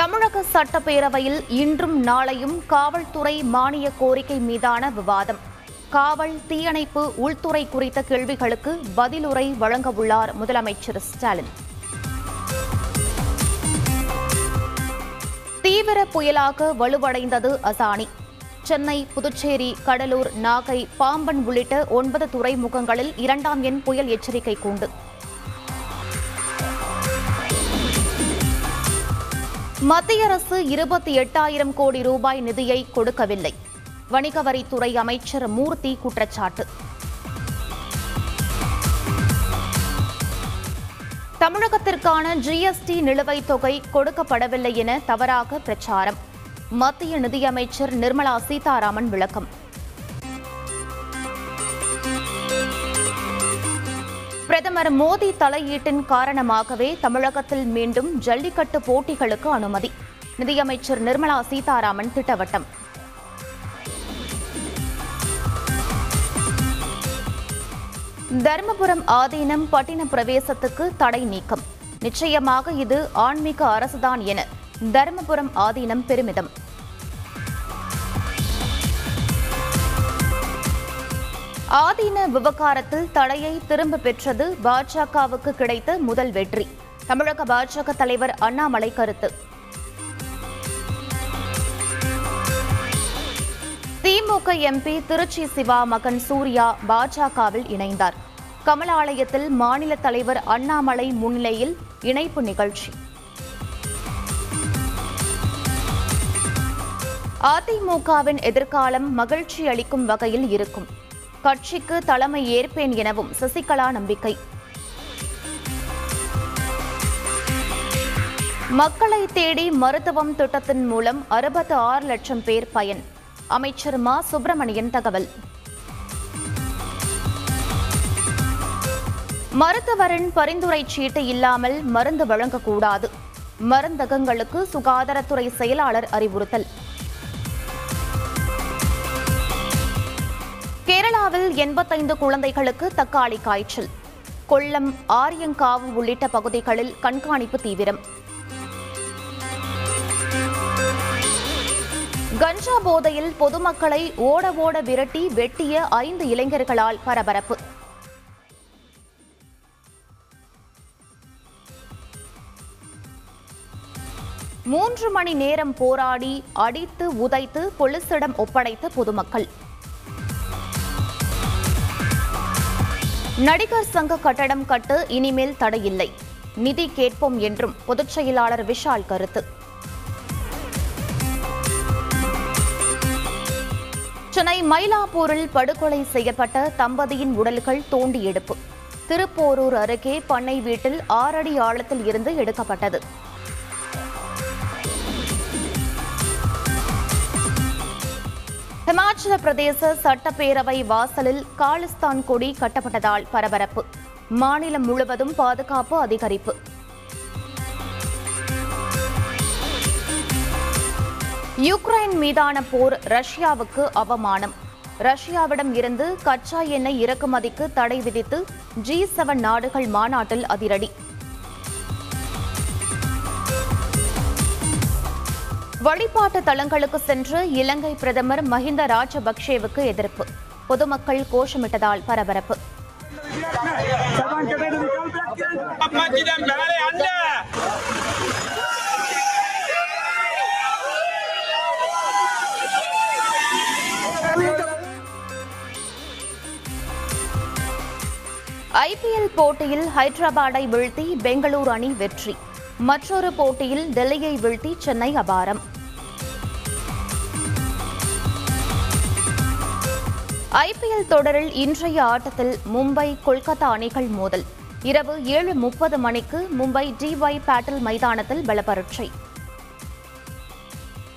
தமிழக சட்டப்பேரவையில் இன்றும் நாளையும் காவல்துறை மானிய கோரிக்கை மீதான விவாதம். காவல் தீயணைப்பு உள்துறை குறித்த கேள்விகளுக்கு பதிலுரை வழங்கவுள்ளார் முதலமைச்சர் ஸ்டாலின். தீவிர புயலாக வலுவடைந்தது அசானி. சென்னை புதுச்சேரி கடலூர் நாகை பாம்பன் உள்ளிட்ட ஒன்பது துறைமுகங்களில் இரண்டாம் எண் புயல் எச்சரிக்கை கூண்டு. மத்திய அரசு இருபத்தி எட்டாயிரம் கோடி ரூபாய் நிதியை கொடுக்கவில்லை. வணிக வரித்துறை அமைச்சர் மூர்த்தி குற்றச்சாட்டு. தமிழகத்திற்கான ஜிஎஸ்டி நிலுவைத் தொகை கொடுக்கப்படவில்லை என தவறாக பிரச்சாரம். மத்திய நிதியமைச்சர் நிர்மலா சீதாராமன் விளக்கம். பிரதமர் மோடி தலையீட்டின் காரணமாகவே தமிழகத்தில் மீண்டும் ஜல்லிக்கட்டு போட்டிகளுக்கு அனுமதி. நிதியமைச்சர் நிர்மலா சீதாராமன் திட்டவட்டம். தருமபுரம் ஆதீனம் பட்டின பிரவேசத்துக்கு தடை நீக்கம். நிச்சயமாக இது ஆன்மீக அரசுதான் என தருமபுரம் ஆதீனம் பெருமிதம். ஆதீன விவகாரத்தில் தடையை திரும்ப பெற்றது பாஜகவுக்கு கிடைத்த முதல் வெற்றி. தமிழக பாஜக தலைவர் அண்ணாமலை கருத்து. திமுக எம்பி திருச்சி சிவா மகன் சூர்யா பாஜகவில் இணைந்தார். கமலாலயத்தில் மாநில தலைவர் அண்ணாமலை முன்னிலையில் இணைப்பு நிகழ்ச்சி. அதிமுகவின் எதிர்காலம் மகிழ்ச்சி அளிக்கும் வகையில் இருக்கும். கட்சிக்கு தலைமை ஏற்பேன் எனவும் சசிகலா நம்பிக்கை. மக்களை தேடி மருத்துவம் திட்டத்தின் மூலம் அறுபத்து ஆறு லட்சம் பேர் பயன். அமைச்சர் மா. சுப்பிரமணியன் தகவல். மருத்துவரின் பரிந்துரை சீட்டு இல்லாமல் மருந்து வழங்கக்கூடாது. மருந்தகங்களுக்கு சுகாதாரத்துறை செயலாளர் அறிவுறுத்தல். கேரளாவில் எண்பத்தைந்து குழந்தைகளுக்கு தக்காளி காய்ச்சல். கொல்லம் ஆரியங்காவு உள்ளிட்ட பகுதிகளில் கண்காணிப்பு தீவிரம். கஞ்சா போதையில் பொதுமக்களை ஓட ஓட விரட்டி வெட்டிய ஐந்து இளைஞர்களால் பரபரப்பு. மூன்று மணி நேரம் போராடி அடித்து உதைத்து போலீசிடம் ஒப்படைத்த பொதுமக்கள். நடிகர் சங்க கட்டடம் கட்டு இனிமேல் தடையில்லை. நிதி கேட்போம் என்றும் பொதுச் செயலாளர் விஷால் கருத்து. சென்னை மயிலாப்பூரில் படுகொலை செய்யப்பட்ட தம்பதியின் உடல்கள் தோண்டி எடுப்பு. திருப்போரூர் அருகே பண்ணை வீட்டில் ஆறடி ஆழத்தில் இருந்து எடுக்கப்பட்டது. ஹிமாச்சல பிரதேச சட்டப்பேரவை வாசலில் காலிஸ்தான் கொடி கட்டப்பட்டதால் பரபரப்பு. மாநிலம் முழுவதும் பாதுகாப்பு அதிகரிப்பு. யுக்ரைன் மீதான போர் ரஷ்யாவுக்கு அவமானம். ரஷ்யாவிடம் இருந்து கச்சா எண்ணெய் இறக்குமதிக்கு தடை விதித்து ஜி செவன் நாடுகள் மாநாட்டில் அதிரடி. வழிபாட்டு தலங்களுக்கு சென்று இலங்கை பிரதமர் மஹிந்த ராஜபக்சேவுக்கு எதிர்ப்பு. பொதுமக்கள் கோஷமிட்டதால் பரபரப்பு. ஐபிஎல் போட்டியில் ஹைதராபாடை வீழ்த்தி பெங்களூரு அணி வெற்றி. மற்றொரு போட்டியில் டெல்லியை வீழ்த்தி சென்னை அபாரம். ஐபிஎல் தொடரில் இன்றைய ஆட்டத்தில் மும்பை கொல்கத்தா அணிகள் மோதல். இரவு ஏழு முப்பது மணிக்கு மும்பை டிஒய் பேட்டில் மைதானத்தில் பலப்பரட்சை.